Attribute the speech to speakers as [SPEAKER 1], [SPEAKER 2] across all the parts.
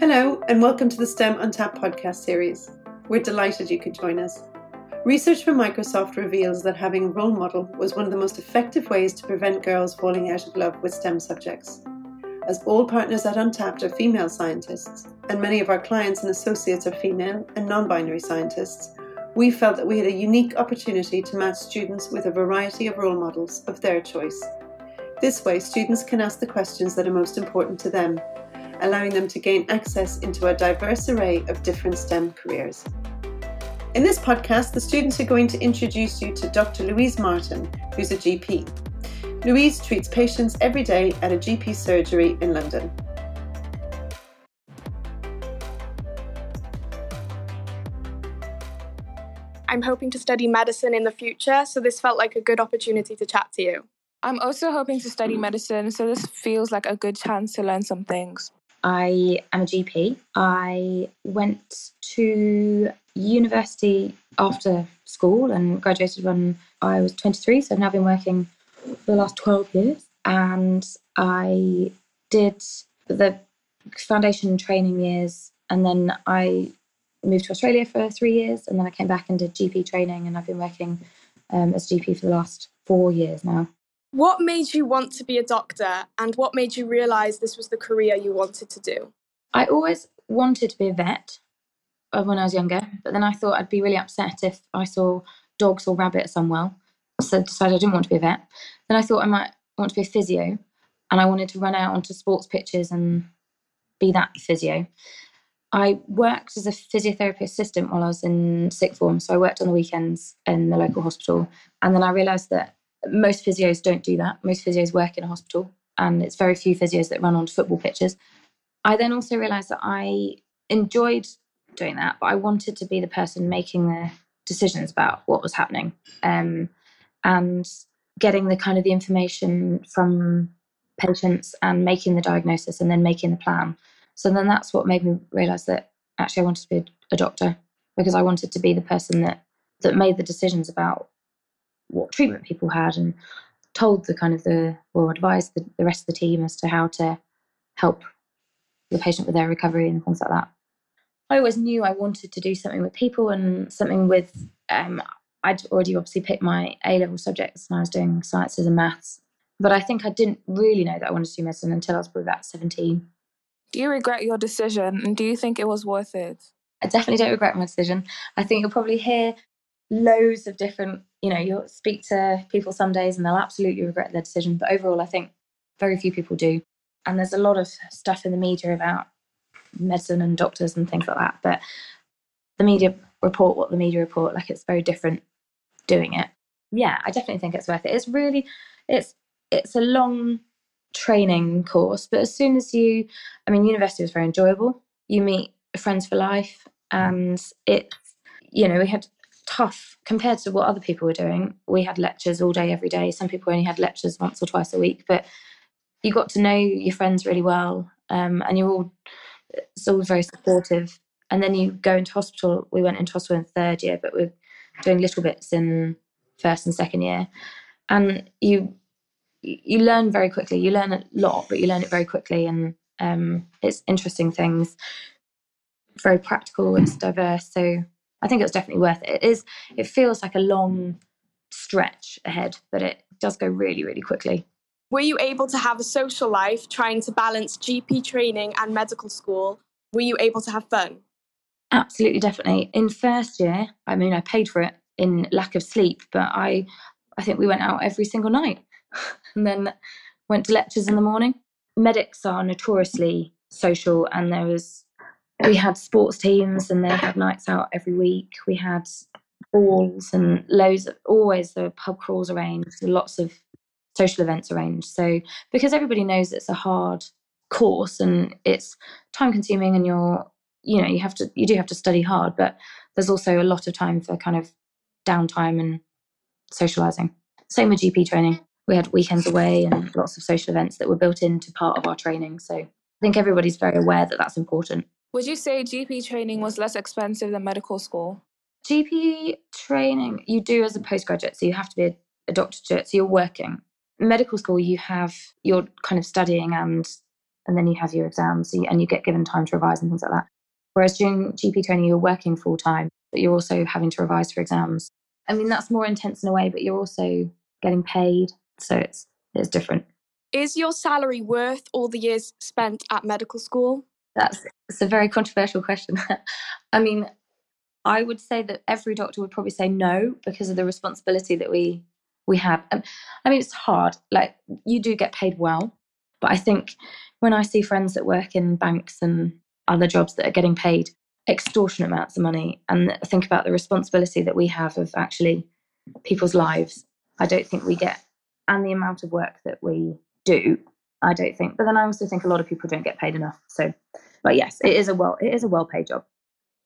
[SPEAKER 1] Hello, and welcome to the STEM Untapped podcast series. We're delighted you could join us. Research from Microsoft reveals that having a role model was one of the most effective ways to prevent girls falling out of love with STEM subjects. As all partners at Untapped are female scientists, and many of our clients and associates are female and non binary scientists, we felt that we had a unique opportunity to match students with a variety of role models of their choice. This way, students can ask the questions that are most important to them allowing them to gain access into a diverse array of different STEM careers. In this podcast, the students are going to introduce you to Dr. Louise Martin, who's a GP. Louise treats patients every day at a GP surgery in London.
[SPEAKER 2] I'm hoping to study medicine in the future, so this felt like a good opportunity to chat to you.
[SPEAKER 3] I'm also hoping to study medicine, so this feels like a good chance to learn some things.
[SPEAKER 4] I am a GP. I went to university after school and graduated when I was 23. So I've now been working for the last 12 years. And I did the foundation training years. And then I moved to Australia for three years. And then I came back and did GP training. And I've been working um, as GP for the last four years now.
[SPEAKER 2] What made you want to be a doctor and what made you realize this was the career you wanted to do?
[SPEAKER 4] I always wanted to be a vet uh, when I was younger, but then I thought I'd be really upset if I saw dogs or rabbits unwell. So I decided I didn't want to be a vet. Then I thought I might want to be a physio and I wanted to run out onto sports pitches and be that physio. I worked as a physiotherapy assistant while I was in sixth form. So I worked on the weekends in the local hospital. And then I realised that most physios don't do that. Most physios work in a hospital, and it's very few physios that run onto football pitches. I then also realised that I enjoyed doing that, but I wanted to be the person making the decisions about what was happening, um, and getting the kind of the information from patients and making the diagnosis and then making the plan. So then that's what made me realise that actually I wanted to be a doctor because I wanted to be the person that that made the decisions about what treatment people had and told the kind of the or advised the, the rest of the team as to how to help the patient with their recovery and things like that. I always knew I wanted to do something with people and something with. Um, I'd already obviously picked my A level subjects and I was doing sciences and maths, but I think I didn't really know that I wanted to do medicine until I was probably about 17.
[SPEAKER 3] Do you regret your decision and do you think it was worth it?
[SPEAKER 4] I definitely don't regret my decision. I think you'll probably hear loads of different, you know, you'll speak to people some days and they'll absolutely regret their decision. But overall, I think very few people do. And there's a lot of stuff in the media about medicine and doctors and things like that. But the media report what the media report, like it's very different doing it. Yeah, I definitely think it's worth it. It's really, it's, it's a long training course, but as soon as you, I mean, university was very enjoyable. You meet friends for life, and it's, you know, we had tough compared to what other people were doing. We had lectures all day, every day. Some people only had lectures once or twice a week, but you got to know your friends really well, um, and you're all it's all very supportive. And then you go into hospital. We went into hospital in third year, but we're doing little bits in first and second year, and you you learn very quickly. You learn a lot, but you learn it very quickly, and um, it's interesting things. Very practical. It's diverse. So I think it was definitely worth it. It is. It feels like a long stretch ahead, but it does go really, really quickly.
[SPEAKER 2] Were you able to have a social life trying to balance GP training and medical school? Were you able to have fun?
[SPEAKER 4] Absolutely, definitely. In first year, I mean, I paid for it in lack of sleep, but I, I think we went out every single night, and then went to lectures in the morning. Medics are notoriously social, and there was we had sports teams and they had nights out every week. We had balls and loads of always the pub crawls arranged, lots of social events arranged. So because everybody knows it's a hard course and it's time consuming and you're you know you have to you do have to study hard but there's also a lot of time for kind of downtime and socializing same with gp training we had weekends away and lots of social events that were built into part of our training so i think everybody's very aware that that's important
[SPEAKER 3] would you say GP training was less expensive than medical school?
[SPEAKER 4] GP training you do as a postgraduate, so you have to be a, a doctor to it, so you're working. Medical school, you have you're kind of studying and and then you have your exams and you get given time to revise and things like that. Whereas during GP training, you're working full time, but you're also having to revise for exams. I mean, that's more intense in a way, but you're also getting paid. So it's, it's different.
[SPEAKER 2] Is your salary worth all the years spent at medical school?
[SPEAKER 4] That's it's a very controversial question. I mean, I would say that every doctor would probably say no because of the responsibility that we we have. Um, I mean, it's hard. Like you do get paid well, but I think when I see friends that work in banks and other jobs that are getting paid extortionate amounts of money, and think about the responsibility that we have of actually people's lives, I don't think we get and the amount of work that we do. I don't think. But then I also think a lot of people don't get paid enough. So, but yes, it is a well it is a well paid job.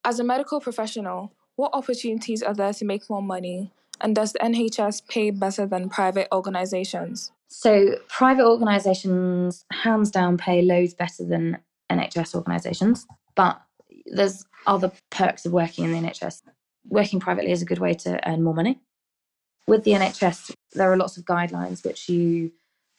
[SPEAKER 3] As a medical professional, what opportunities are there to make more money? And does the NHS pay better than private organisations?
[SPEAKER 4] So, private organisations, hands down, pay loads better than NHS organisations. But there's other perks of working in the NHS. Working privately is a good way to earn more money. With the NHS, there are lots of guidelines which you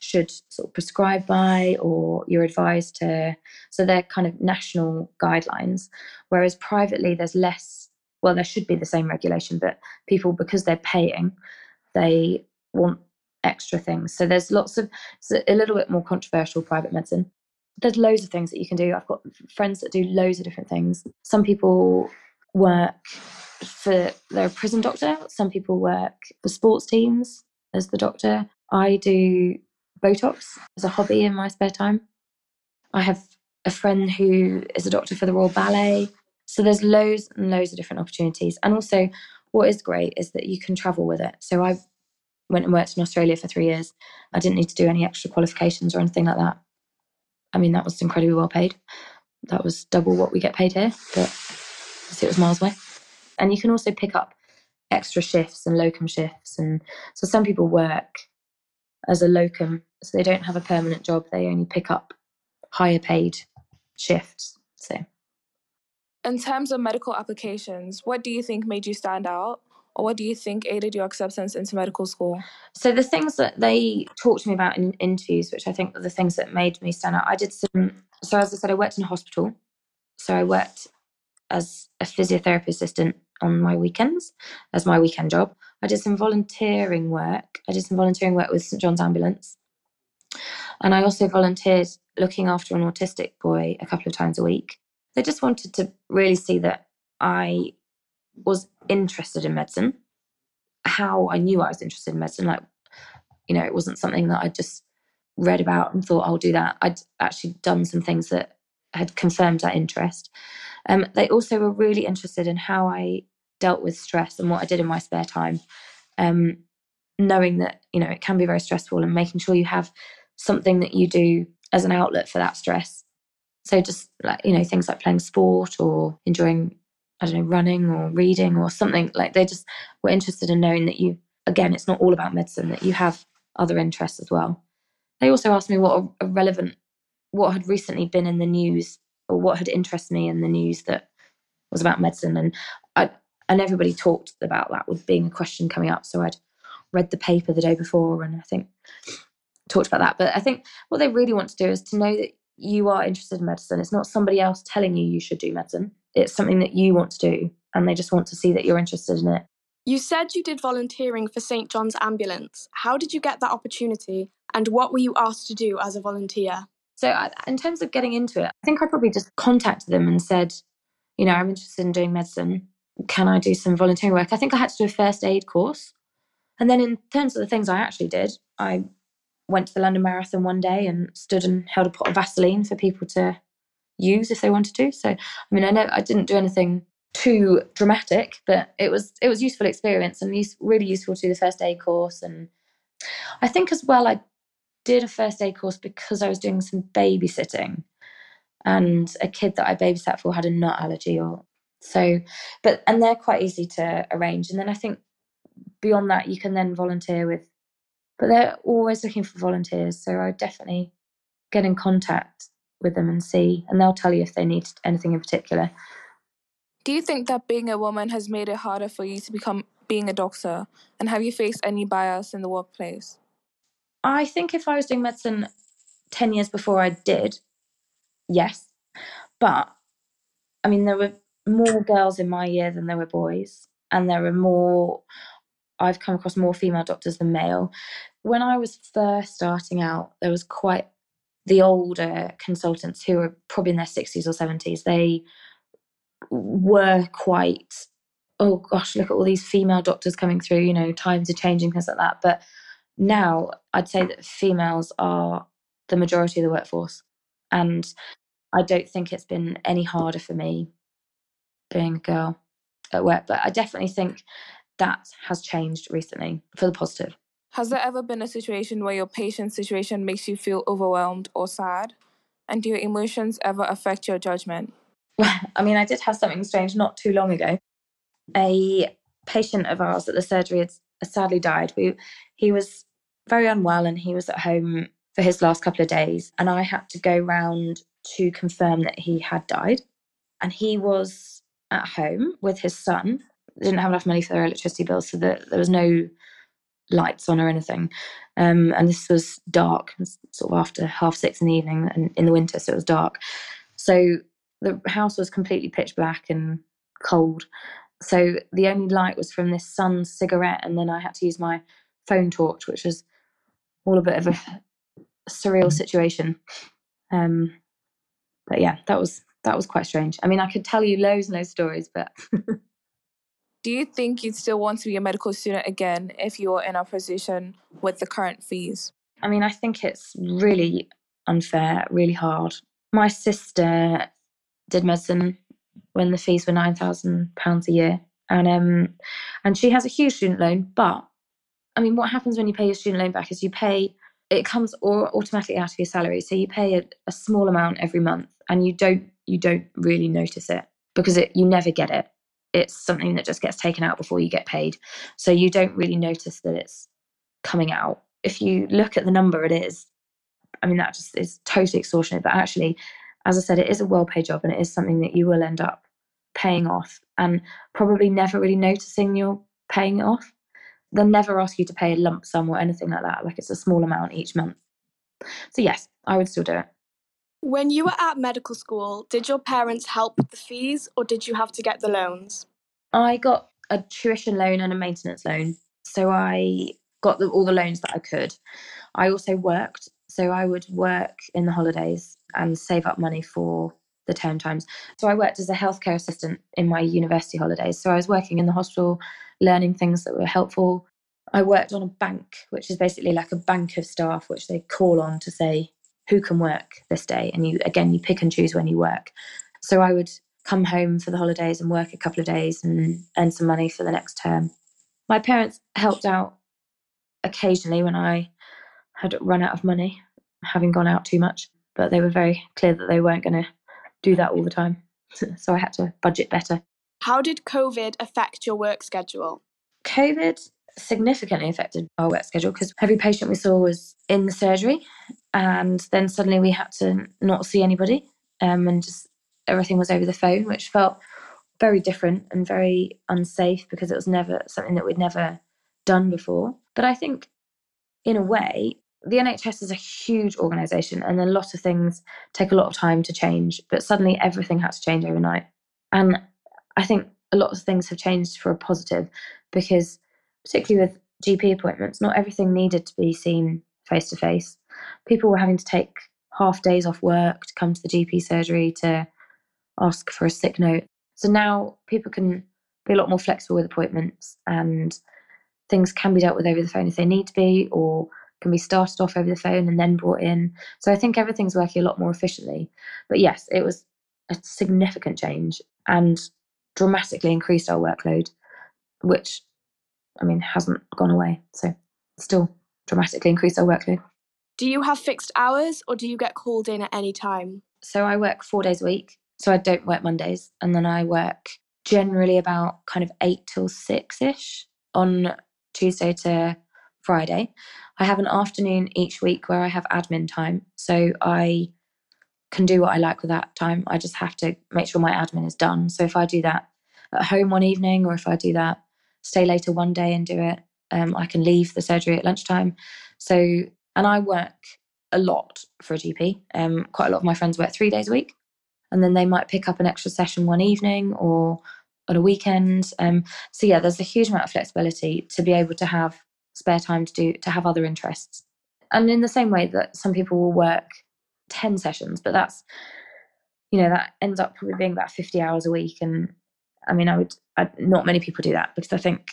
[SPEAKER 4] should sort of prescribe by or you're advised to. So they're kind of national guidelines. Whereas privately, there's less, well, there should be the same regulation, but people, because they're paying, they want extra things. So there's lots of, a little bit more controversial private medicine. There's loads of things that you can do. I've got friends that do loads of different things. Some people work for, they're a prison doctor. Some people work for sports teams as the doctor. I do Botox as a hobby in my spare time. I have a friend who is a doctor for the Royal Ballet. So there's loads and loads of different opportunities. And also, what is great is that you can travel with it. So I went and worked in Australia for three years. I didn't need to do any extra qualifications or anything like that. I mean, that was incredibly well paid. That was double what we get paid here, but it was miles away. And you can also pick up extra shifts and locum shifts. And so some people work as a locum so they don't have a permanent job they only pick up higher paid shifts so.
[SPEAKER 3] In terms of medical applications what do you think made you stand out? Or what do you think aided your acceptance into medical school?
[SPEAKER 4] So the things that they talked to me about in interviews which i think are the things that made me stand out i did some so as i said i worked in a hospital. So i worked as a physiotherapy assistant on my weekends as my weekend job I did some volunteering work. I did some volunteering work with St John's Ambulance. And I also volunteered looking after an autistic boy a couple of times a week. They just wanted to really see that I was interested in medicine, how I knew I was interested in medicine. Like, you know, it wasn't something that I just read about and thought I'll do that. I'd actually done some things that had confirmed that interest. Um, they also were really interested in how I dealt with stress and what I did in my spare time. Um, knowing that you know it can be very stressful and making sure you have something that you do as an outlet for that stress. So just like you know things like playing sport or enjoying I don't know running or reading or something like they just were interested in knowing that you again it's not all about medicine that you have other interests as well. They also asked me what a relevant what had recently been in the news or what had interested me in the news that was about medicine and and everybody talked about that with being a question coming up. So I'd read the paper the day before and I think talked about that. But I think what they really want to do is to know that you are interested in medicine. It's not somebody else telling you you should do medicine. It's something that you want to do, and they just want to see that you're interested in it.
[SPEAKER 2] You said you did volunteering for St John's Ambulance. How did you get that opportunity, and what were you asked to do as a volunteer?
[SPEAKER 4] So, in terms of getting into it, I think I probably just contacted them and said, you know, I'm interested in doing medicine can I do some volunteering work? I think I had to do a first aid course. And then, in terms of the things I actually did, I went to the London Marathon one day and stood and held a pot of Vaseline for people to use if they wanted to. So, I mean, I know I didn't do anything too dramatic, but it was it was useful experience and use, really useful to do the first aid course. And I think as well, I did a first aid course because I was doing some babysitting, and a kid that I babysat for had a nut allergy or so, but, and they're quite easy to arrange. And then I think beyond that, you can then volunteer with, but they're always looking for volunteers. So I definitely get in contact with them and see, and they'll tell you if they need anything in particular.
[SPEAKER 3] Do you think that being a woman has made it harder for you to become being a doctor? And have you faced any bias in the workplace?
[SPEAKER 4] I think if I was doing medicine 10 years before I did, yes. But I mean, there were more girls in my year than there were boys, and there were more. I've come across more female doctors than male. When I was first starting out, there was quite the older consultants who were probably in their 60s or 70s. They were quite, oh gosh, look at all these female doctors coming through, you know, times are changing, things like that. But now I'd say that females are the majority of the workforce. And I don't think it's been any harder for me being a girl at work. But I definitely think that has changed recently for the positive.
[SPEAKER 3] Has there ever been a situation where your patient's situation makes you feel overwhelmed or sad? And do your emotions ever affect your judgment?
[SPEAKER 4] Well, I mean, I did have something strange not too long ago. A patient of ours at the surgery had sadly died. We, he was very unwell and he was at home for his last couple of days. And I had to go round to confirm that he had died. And he was at home with his son. They didn't have enough money for their electricity bills, so that there was no lights on or anything. Um, and this was dark, sort of after half six in the evening and in the winter, so it was dark. So the house was completely pitch black and cold. So the only light was from this son's cigarette, and then I had to use my phone torch, which was all a bit of a surreal situation. Um, but yeah, that was that was quite strange. I mean, I could tell you loads and loads of stories, but
[SPEAKER 3] Do you think you'd still want to be a medical student again if you were in our position with the current fees?
[SPEAKER 4] I mean, I think it's really unfair, really hard. My sister did medicine when the fees were nine thousand pounds a year, and um, and she has a huge student loan. But I mean, what happens when you pay your student loan back is you pay it comes automatically out of your salary, so you pay a, a small amount every month, and you don't you don't really notice it because it you never get it it's something that just gets taken out before you get paid. So you don't really notice that it's coming out. If you look at the number it is, I mean, that just is totally extortionate. But actually, as I said, it is a well paid job and it is something that you will end up paying off and probably never really noticing you're paying it off. They'll never ask you to pay a lump sum or anything like that. Like it's a small amount each month. So, yes, I would still do it.
[SPEAKER 2] When you were at medical school, did your parents help with the fees or did you have to get the loans?
[SPEAKER 4] I got a tuition loan and a maintenance loan. So I got the, all the loans that I could. I also worked. So I would work in the holidays and save up money for the term times. So I worked as a healthcare assistant in my university holidays. So I was working in the hospital, learning things that were helpful. I worked on a bank, which is basically like a bank of staff, which they call on to say, who can work this day and you again you pick and choose when you work so i would come home for the holidays and work a couple of days and earn some money for the next term my parents helped out occasionally when i had run out of money having gone out too much but they were very clear that they weren't going to do that all the time. So i had to budget better.
[SPEAKER 2] How did covid affect your work schedule?
[SPEAKER 4] Covid significantly affected our work schedule because every patient we saw was in the surgery and then suddenly we had to not see anybody um, and just everything was over the phone which felt very different and very unsafe because it was never something that we'd never done before. But i think in a way the nhs is a huge organization and a lot of things take a lot of time to change but suddenly everything had to change overnight and i think a lot of things have changed for a positive because particularly with gp appointments not everything needed to be seen face to face people were having to take half days off work to come to the GP surgery to ask for a sick note. So now people can be a lot more flexible with appointments and things can be dealt with over the phone if they need to be or can be started off over the phone and then brought in. So I think everything's working a lot more efficiently. But yes, it was a significant change and dramatically increased our workload, which I mean hasn't gone away. So still dramatically increased our workload.
[SPEAKER 2] Do you have fixed hours or do you get called in at any time?
[SPEAKER 4] So I work four days a week. So I don't work Mondays. And then I work generally about kind of eight till six ish on Tuesday to Friday. I have an afternoon each week where I have admin time. So I can do what I like with that time. I just have to make sure my admin is done. So if I do that at home one evening or if I do that, stay later one day and do it, um, I can leave the surgery at lunchtime. So and I work a lot for a GP. Um, quite a lot of my friends work three days a week, and then they might pick up an extra session one evening or on a weekend. Um, so yeah, there's a huge amount of flexibility to be able to have spare time to do to have other interests. And in the same way that some people will work ten sessions, but that's you know that ends up probably being about 50 hours a week and i mean i would I, not many people do that because i think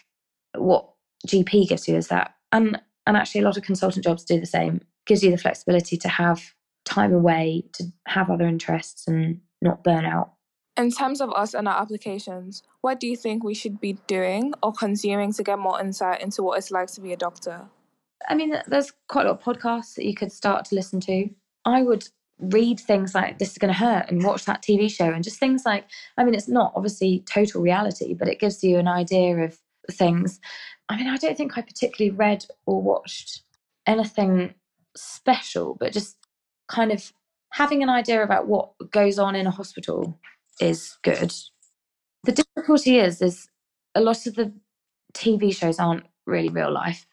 [SPEAKER 4] what gp gives you is that and and actually a lot of consultant jobs do the same gives you the flexibility to have time away to have other interests and not burn out
[SPEAKER 3] in terms of us and our applications what do you think we should be doing or consuming to get more insight into what it's like to be a doctor?
[SPEAKER 4] I mean there's quite a lot of podcasts that you could start to listen to. I would read things like this is going to hurt and watch that TV show and just things like I mean it's not obviously total reality but it gives you an idea of things. I mean I don't think I particularly read or watched anything special but just kind of having an idea about what goes on in a hospital is good. The difficulty is is a lot of the TV shows aren't really real life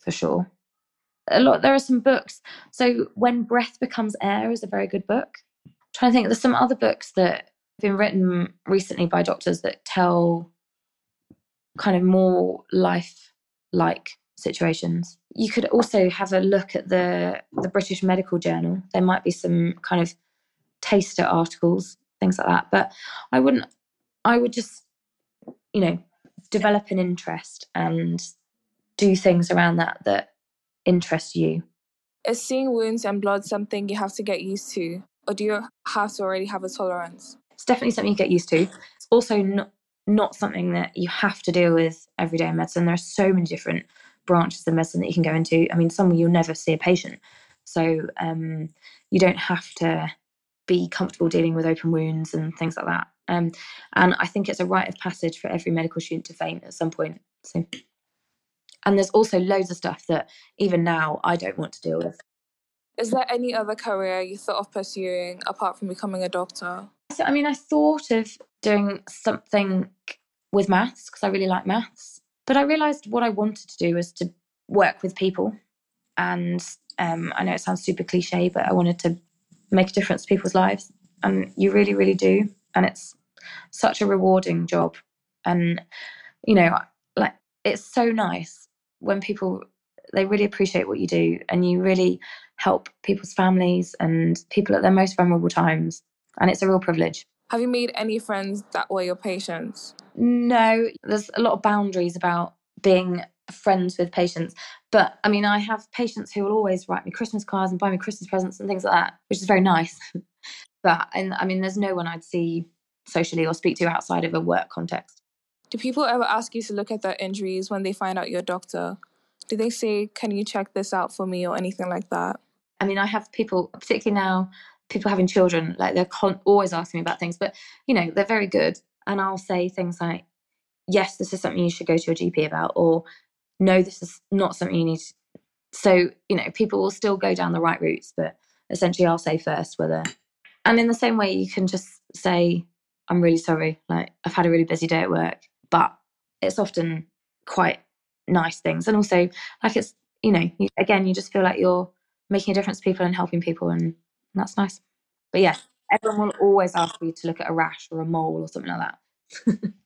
[SPEAKER 4] for sure. A lot there are some books. So when breath becomes air is a very good book. I'm trying to think there's some other books that have been written recently by doctors that tell kind of more life like situations. You could also have a look at the the british medical journal. There might be some kind of taster articles things like that but i wouldn't i would just you know develop an interest and do things around that that interest you.
[SPEAKER 3] Is seeing wounds and blood something you have to get used to, or do you have to already have a tolerance?
[SPEAKER 4] It's definitely something you get used to. It's also not not something that you have to deal with every day in medicine. There are so many different branches of medicine that you can go into. I mean, some you'll never see a patient, so um, you don't have to be comfortable dealing with open wounds and things like that. Um, and I think it's a rite of passage for every medical student to faint at some point. So and there's also loads of stuff that even now I don't want to deal with.
[SPEAKER 3] Is there any other career you thought of pursuing apart from becoming a doctor?
[SPEAKER 4] So, I mean, I thought of doing something with maths because I really like maths, but I realised what I wanted to do was to work with people. And um, I know it sounds super cliche, but I wanted to make a difference to people's lives. And you really, really do. And it's such a rewarding job. And, you know, like, it's so nice when people they really appreciate what you do and you really help people's families and people at their most vulnerable times and it's a real privilege
[SPEAKER 3] have you made any friends that were your patients
[SPEAKER 4] no there's a lot of boundaries about being friends with patients but i mean i have patients who will always write me christmas cards and buy me christmas presents and things like that which is very nice but and i mean there's no one i'd see socially or speak to outside of a work context
[SPEAKER 3] do people ever ask you to look at their injuries when they find out you're a doctor? Do they say, Can you check this out for me or anything like that?
[SPEAKER 4] I mean, I have people, particularly now, people having children, like they're con- always asking me about things, but you know, they're very good. And I'll say things like, Yes, this is something you should go to your GP about, or No, this is not something you need. To... So, you know, people will still go down the right routes, but essentially I'll say first whether. And in the same way, you can just say, I'm really sorry. Like, I've had a really busy day at work but it's often quite nice things. And also, like it's, you know, you, again, you just feel like you're making a difference to people and helping people, and, and that's nice. But yeah, everyone will always ask you to look at a rash or a mole or something like that.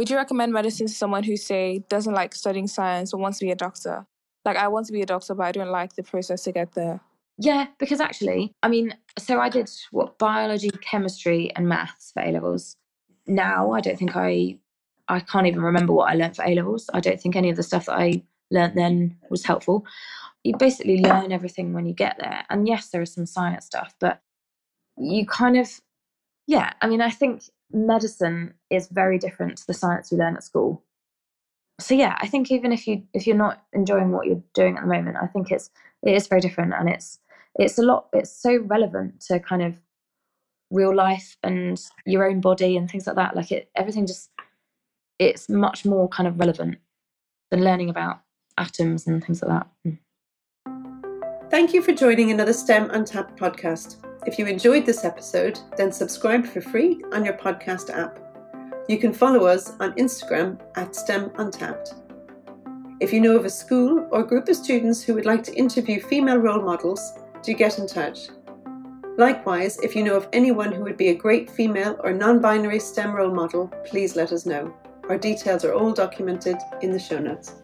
[SPEAKER 3] Would you recommend medicine to someone who, say, doesn't like studying science or wants to be a doctor? Like, I want to be a doctor, but I don't like the process to get there.
[SPEAKER 4] Yeah, because actually, I mean, so I did what biology, chemistry, and maths for A levels. Now, I don't think I I can't even remember what I learned for A levels. I don't think any of the stuff that I learned then was helpful. You basically learn everything when you get there. And yes, there is some science stuff, but you kind of, yeah, I mean, I think medicine is very different to the science you learn at school. So yeah, I think even if you if you're not enjoying what you're doing at the moment, I think it's it is very different and it's it's a lot it's so relevant to kind of real life and your own body and things like that. Like it everything just it's much more kind of relevant than learning about atoms and things like that.
[SPEAKER 1] Thank you for joining another STEM Untapped podcast. If you enjoyed this episode, then subscribe for free on your podcast app. You can follow us on Instagram at STEM Untapped. If you know of a school or group of students who would like to interview female role models, do get in touch. Likewise, if you know of anyone who would be a great female or non binary STEM role model, please let us know. Our details are all documented in the show notes.